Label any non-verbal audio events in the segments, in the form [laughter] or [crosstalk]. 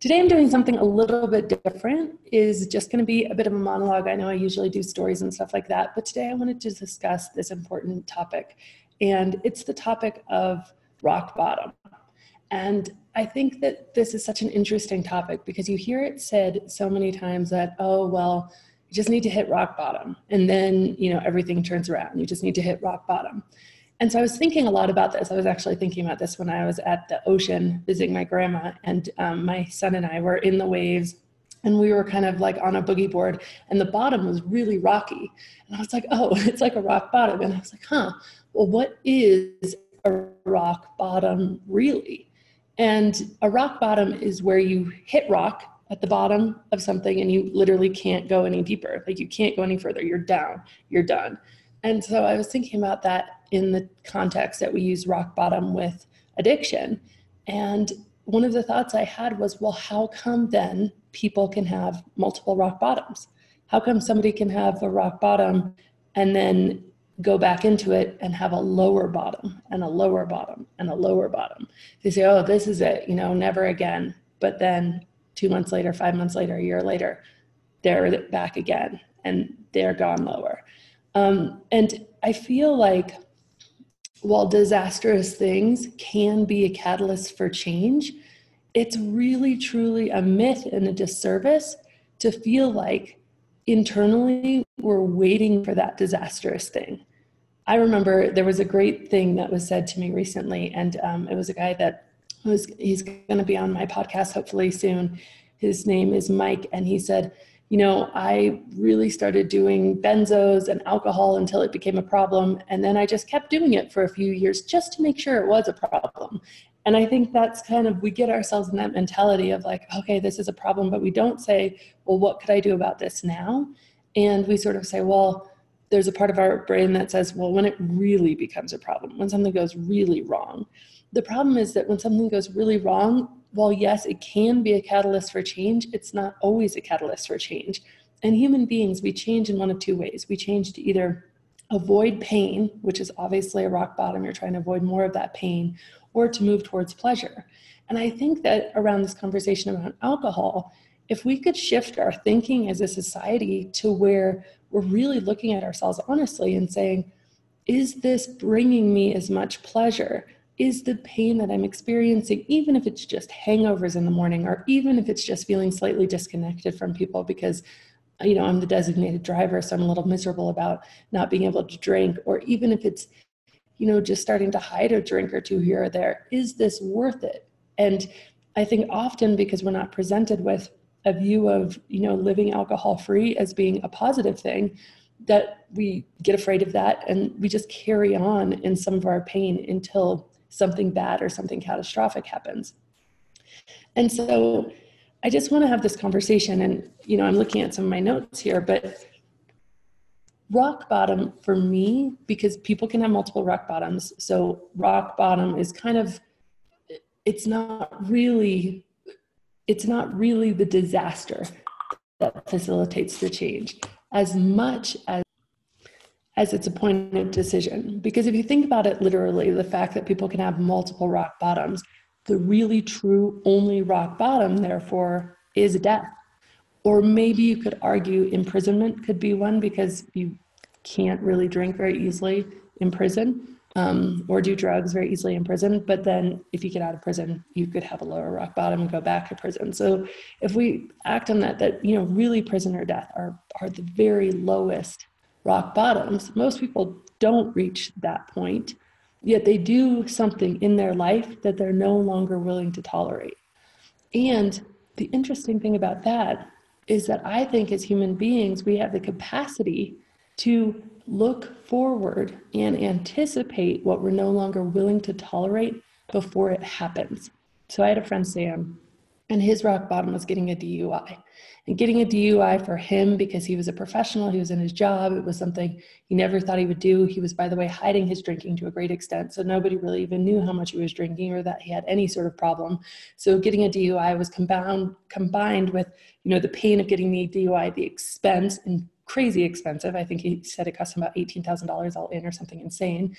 Today I'm doing something a little bit different. Is just going to be a bit of a monologue. I know I usually do stories and stuff like that, but today I wanted to discuss this important topic, and it's the topic of rock bottom. And I think that this is such an interesting topic because you hear it said so many times that oh well, you just need to hit rock bottom, and then you know everything turns around. You just need to hit rock bottom. And so I was thinking a lot about this. I was actually thinking about this when I was at the ocean visiting my grandma, and um, my son and I were in the waves, and we were kind of like on a boogie board, and the bottom was really rocky. And I was like, oh, [laughs] it's like a rock bottom. And I was like, huh, well, what is a rock bottom really? And a rock bottom is where you hit rock at the bottom of something and you literally can't go any deeper. Like you can't go any further. You're down, you're done. And so I was thinking about that in the context that we use rock bottom with addiction. And one of the thoughts I had was, well, how come then people can have multiple rock bottoms? How come somebody can have a rock bottom and then go back into it and have a lower bottom and a lower bottom and a lower bottom? They say, oh, this is it, you know, never again. But then two months later, five months later, a year later, they're back again and they're gone lower. Um, and I feel like while disastrous things can be a catalyst for change, it's really truly a myth and a disservice to feel like internally we're waiting for that disastrous thing. I remember there was a great thing that was said to me recently, and um, it was a guy that was, he's going to be on my podcast hopefully soon. His name is Mike, and he said, you know, I really started doing benzos and alcohol until it became a problem. And then I just kept doing it for a few years just to make sure it was a problem. And I think that's kind of, we get ourselves in that mentality of like, okay, this is a problem, but we don't say, well, what could I do about this now? And we sort of say, well, there's a part of our brain that says, well, when it really becomes a problem, when something goes really wrong. The problem is that when something goes really wrong, while yes, it can be a catalyst for change, it's not always a catalyst for change. And human beings, we change in one of two ways. We change to either avoid pain, which is obviously a rock bottom, you're trying to avoid more of that pain, or to move towards pleasure. And I think that around this conversation about alcohol, if we could shift our thinking as a society to where we're really looking at ourselves honestly and saying, is this bringing me as much pleasure is the pain that I'm experiencing, even if it's just hangovers in the morning, or even if it's just feeling slightly disconnected from people because, you know, I'm the designated driver, so I'm a little miserable about not being able to drink, or even if it's, you know, just starting to hide a drink or two here or there, is this worth it? And I think often because we're not presented with a view of, you know, living alcohol free as being a positive thing, that we get afraid of that and we just carry on in some of our pain until something bad or something catastrophic happens. And so I just want to have this conversation and you know I'm looking at some of my notes here but rock bottom for me because people can have multiple rock bottoms so rock bottom is kind of it's not really it's not really the disaster that facilitates the change as much as as it's a point of decision. Because if you think about it literally, the fact that people can have multiple rock bottoms, the really true only rock bottom, therefore, is death. Or maybe you could argue imprisonment could be one because you can't really drink very easily in prison um, or do drugs very easily in prison. But then if you get out of prison, you could have a lower rock bottom and go back to prison. So if we act on that, that, you know, really prison or death are, are the very lowest rock bottoms. Most people don't reach that point, yet they do something in their life that they're no longer willing to tolerate. And the interesting thing about that is that I think as human beings, we have the capacity to look forward and anticipate what we're no longer willing to tolerate before it happens. So I had a friend, Sam, And his rock bottom was getting a DUI. And getting a DUI for him because he was a professional, he was in his job, it was something he never thought he would do. He was, by the way, hiding his drinking to a great extent. So nobody really even knew how much he was drinking or that he had any sort of problem. So getting a DUI was combined combined with, you know, the pain of getting the DUI, the expense and crazy expensive. I think he said it cost him about $18,000 all in or something insane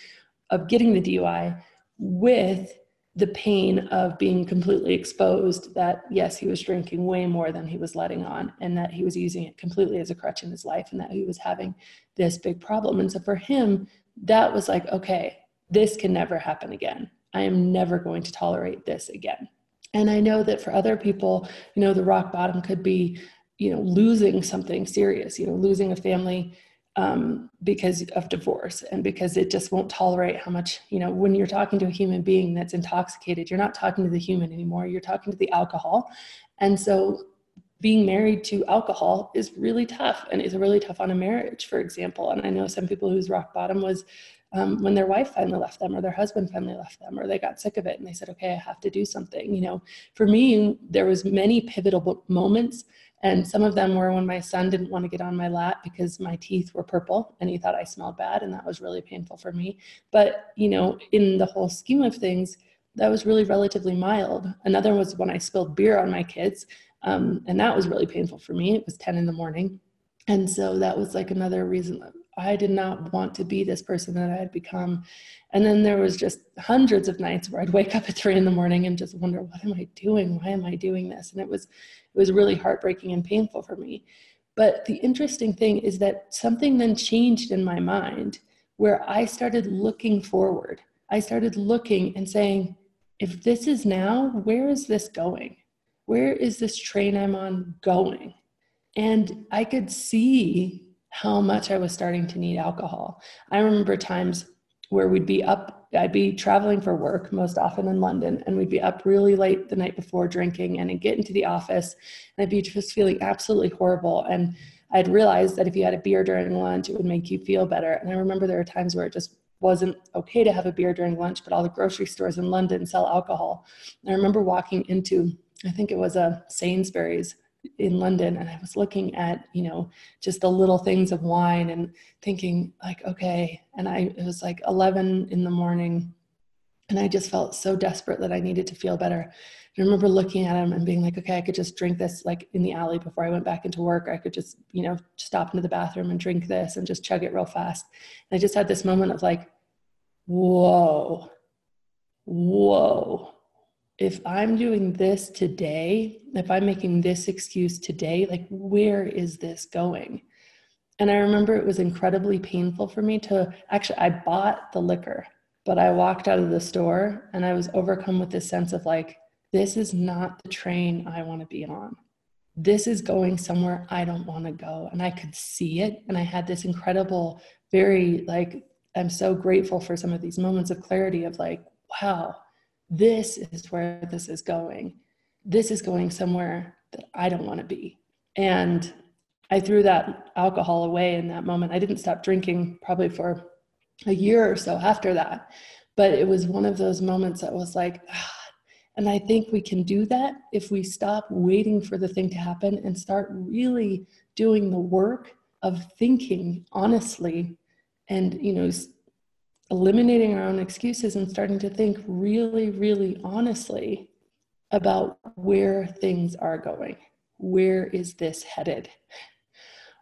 of getting the DUI with the pain of being completely exposed that yes he was drinking way more than he was letting on and that he was using it completely as a crutch in his life and that he was having this big problem. And so for him that was like okay this can never happen again. I am never going to tolerate this again. And i know that for other people you know the rock bottom could be you know losing something serious you know losing a family um, because of divorce and because it just won't tolerate how much you know when you're talking to a human being that's intoxicated you're not talking to the human anymore you're talking to the alcohol. And so being married to alcohol is really tough and is really tough on a marriage for example. And i know some people whose rock bottom was um, when their wife finally left them or their husband finally left them or they got sick of it and they said okay i have to do something you know. For me there was many pivotal moments and some of them were when my son didn't want to get on my lap because my teeth were purple and he thought I smelled bad. And that was really painful for me. But, you know, in the whole scheme of things, that was really relatively mild. Another was when I spilled beer on my kids. Um, and that was really painful for me. It was 10 in the morning. And so that was like another reason I did not want to be this person that I had become. And then there was just hundreds of nights where I'd wake up at three in the morning and just wonder, what am I doing? Why am I doing this? And it was it was really heartbreaking and painful for me. But the interesting thing is that something then changed in my mind where I started looking forward. I started looking and saying, if this is now, where is this going? Where is this train I'm on going? And I could see how much I was starting to need alcohol. I remember times where we'd be up i'd be traveling for work most often in london and we'd be up really late the night before drinking and i'd get into the office and i'd be just feeling absolutely horrible. And i'd realized that if you had a beer during lunch it would make you feel better. And i remember there were times where it just wasn't okay to have a beer during lunch but all the grocery stores in london sell alcohol. And i remember walking into i think it was a sainsbury's in London and I was looking at, you know, just the little things of wine and thinking like, okay. And I, it was like 11 in the morning and I just felt so desperate that I needed to feel better. I remember looking at him and being like, okay, I could just drink this like in the alley before I went back into work. I could just, you know, stop into the bathroom and drink this and just chug it real fast. And I just had this moment of like, whoa, whoa if I'm doing this today, if I'm making this excuse today, like where is this going? And I remember it was incredibly painful for me to actually, I bought the liquor, but I walked out of the store and I was overcome with this sense of like, this is not the train I want to be on. This is going somewhere I don't want to go. And I could see it. And I had this incredible, very like, I'm so grateful for some of these moments of clarity of like, wow, this is where this is going. This is going somewhere that I don't want to be. And I threw that alcohol away in that moment. I didn't stop drinking probably for a year or so after that. But it was one of those moments that was like, ah. and I think we can do that if we stop waiting for the thing to happen and start really doing the work of thinking honestly and, you know, eliminating our own excuses and starting to think really, really honestly about where things are going. Where is this headed?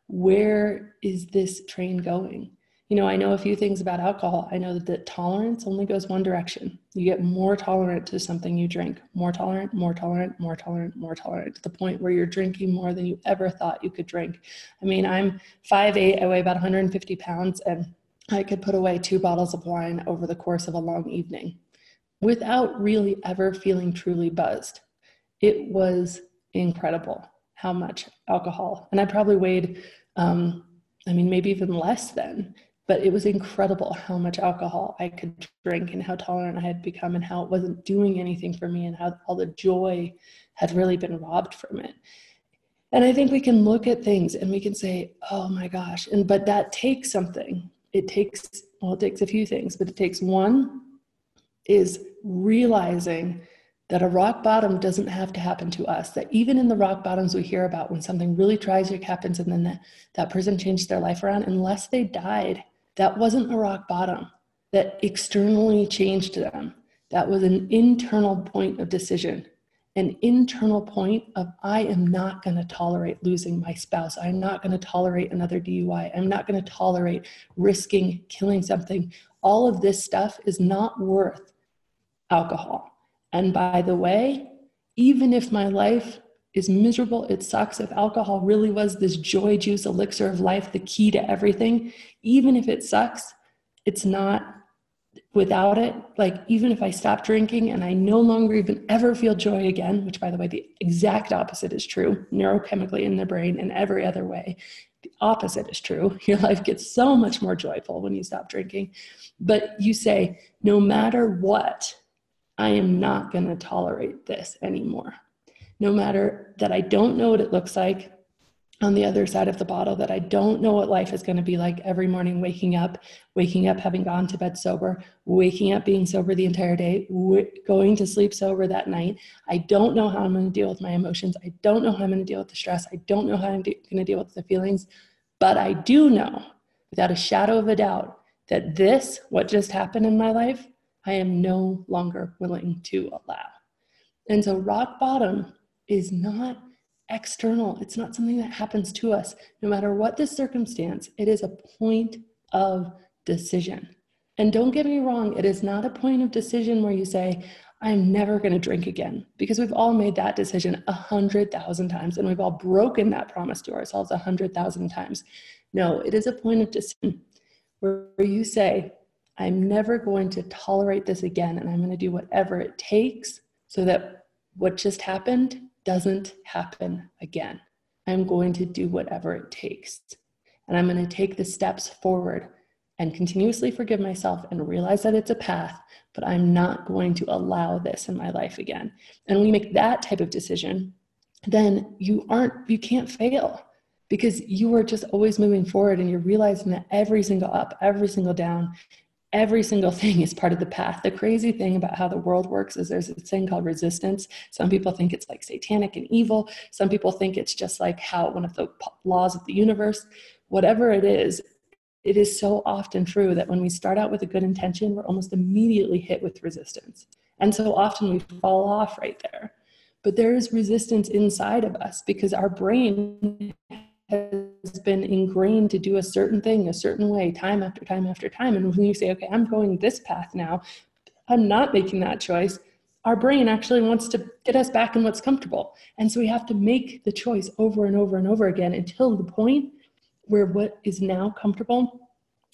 Where is this train going? You know, I know a few things about alcohol. I know that the tolerance only goes one direction. You get more tolerant to something you drink, more tolerant, more tolerant, more tolerant, more tolerant, to the point where you're drinking more than you ever thought you could drink. I mean, I'm 5'8, I weigh about 150 pounds, and I could put away two bottles of wine over the course of a long evening without really ever feeling truly buzzed. It was incredible how much alcohol, and I probably weighed, um, I mean, maybe even less then, but it was incredible how much alcohol I could drink and how tolerant I had become and how it wasn't doing anything for me and how all the joy had really been robbed from it. And I think we can look at things and we can say, oh my gosh, and but that takes something it takes well it takes a few things but it takes one is realizing that a rock bottom doesn't have to happen to us. That even in the rock bottoms we hear about when something really tragic happens and then that, that person changed their life around, unless they died, that wasn't a rock bottom that externally changed them. That was an internal point of decision, an internal point of I am not going to tolerate losing my spouse. I'm not going to tolerate another DUI. I'm not going to tolerate risking killing something. All of this stuff is not worth alcohol. And by the way, even if my life is miserable, it sucks, if alcohol really was this joy juice elixir of life, the key to everything, even if it sucks, it's not without it. Like, even if I stop drinking and I no longer even ever feel joy again, which by the way, the exact opposite is true neurochemically in the brain and every other way. The opposite is true. [laughs] Your life gets so much more joyful when you stop drinking. But you say, no matter what, I am not going to tolerate this anymore. No matter that I don't know what it looks like on the other side of the bottle, that I don't know what life is going to be like every morning, waking up, waking up having gone to bed sober, waking up being sober the entire day, w- going to sleep sober that night. I don't know how I'm going to deal with my emotions. I don't know how I'm going to deal with the stress. I don't know how I'm de- going to deal with the feelings. But I do know, without a shadow of a doubt, that this, what just happened in my life, I am no longer willing to allow. And so, rock bottom is not external, it's not something that happens to us. No matter what the circumstance, it is a point of decision. And don't get me wrong, it is not a point of decision where you say, I'm never going to drink again, because we've all made that decision a hundred thousand times and we've all broken that promise to ourselves a hundred thousand times. No, it is a point of decision where you say, I'm never going to tolerate this again, and I'm going to do whatever it takes so that what just happened doesn't happen again. I'm going to do whatever it takes. And I'm going to take the steps forward and continuously forgive myself and realize that it's a path, but I'm not going to allow this in my life again. And when you make that type of decision, then you aren't, you can't fail because you are just always moving forward and you're realizing that every single up, every single down every single thing is part of the path. The crazy thing about how the world works is there's a thing called resistance. Some people think it's like satanic and evil. Some people think it's just like how one of the laws of the universe. Whatever it is, it is so often true that when we start out with a good intention, we're almost immediately hit with resistance. And so often we fall off right there. But there is resistance inside of us because our brain has been ingrained to do a certain thing a certain way time after time after time. And when you say okay i'm going this path now i'm not making that choice. Our brain actually wants to get us back in what's comfortable. And so we have to make the choice over and over and over again until the point where what is now comfortable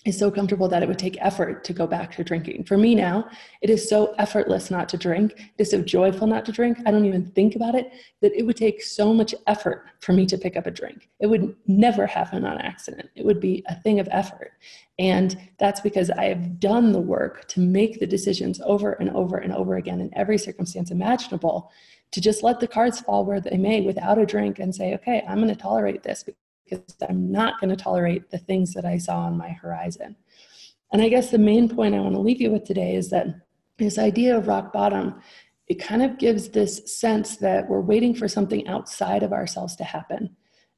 is so comfortable that it would take effort to go back to drinking. For me now, it is so effortless not to drink. It is so joyful not to drink. I don't even think about it that it would take so much effort for me to pick up a drink. It would never happen on accident. It would be a thing of effort. And that's because I have done the work to make the decisions over and over and over again in every circumstance imaginable to just let the cards fall where they may without a drink and say, okay, I'm going to tolerate this because I'm not going to tolerate the things that I saw on my horizon. And I guess the main point I want to leave you with today is that this idea of rock bottom, it kind of gives this sense that we're waiting for something outside of ourselves to happen.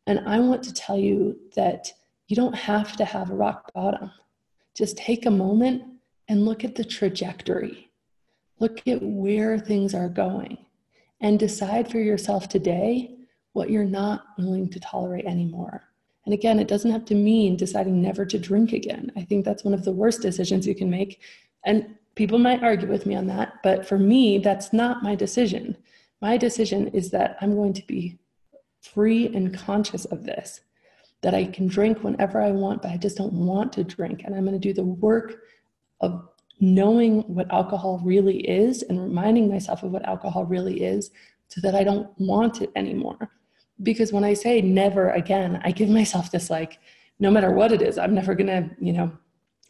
And I want to tell you that you don't have to have a rock bottom. Just take a moment and look at the trajectory. Look at where things are going and decide for yourself today what you're not willing to tolerate anymore. And again, it doesn't have to mean deciding never to drink again. I think that's one of the worst decisions you can make. And people might argue with me on that, but for me, that's not my decision. My decision is that I'm going to be free and conscious of this, that I can drink whenever I want, but I just don't want to drink. And I'm going to do the work of knowing what alcohol really is and reminding myself of what alcohol really is so that I don't want it anymore because when I say never again, I give myself this like, no matter what it is, I'm never gonna, you know,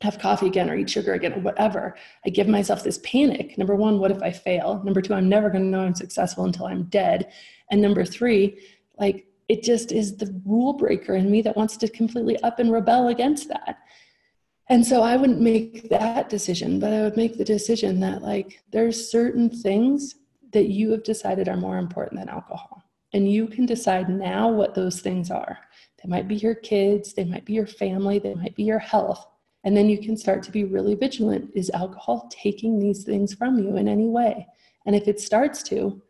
have coffee again or eat sugar again or whatever. I give myself this panic. Number one, what if I fail? Number two, I'm never gonna know I'm successful until I'm dead. And number three, like it just is the rule breaker in me that wants to completely up and rebel against that. And so I wouldn't make that decision, but I would make the decision that like there's certain things that you have decided are more important than alcohol. And you can decide now what those things are. They might be your kids, they might be your family, they might be your health. And then you can start to be really vigilant. Is alcohol taking these things from you in any way? And if it starts to,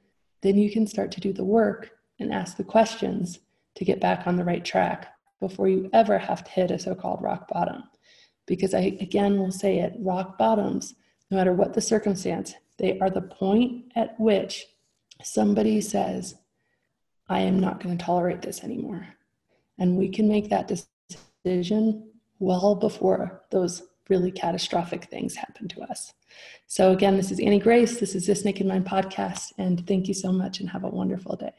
then you can start to do the work and ask the questions to get back on the right track before you ever have to hit a so called rock bottom. Because I, again, will say it rock bottoms, no matter what the circumstance, they are the point at which somebody says, I am not going to tolerate this anymore. And we can make that decision well before those really catastrophic things happen to us. So, again, this is Annie Grace. This is This Naked Mind podcast. And thank you so much and have a wonderful day.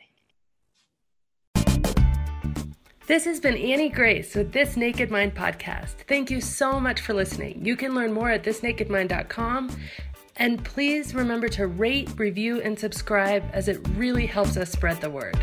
This has been Annie Grace with This Naked Mind podcast. Thank you so much for listening. You can learn more at thisnakedmind.com. And please remember to rate, review, and subscribe as it really helps us spread the word.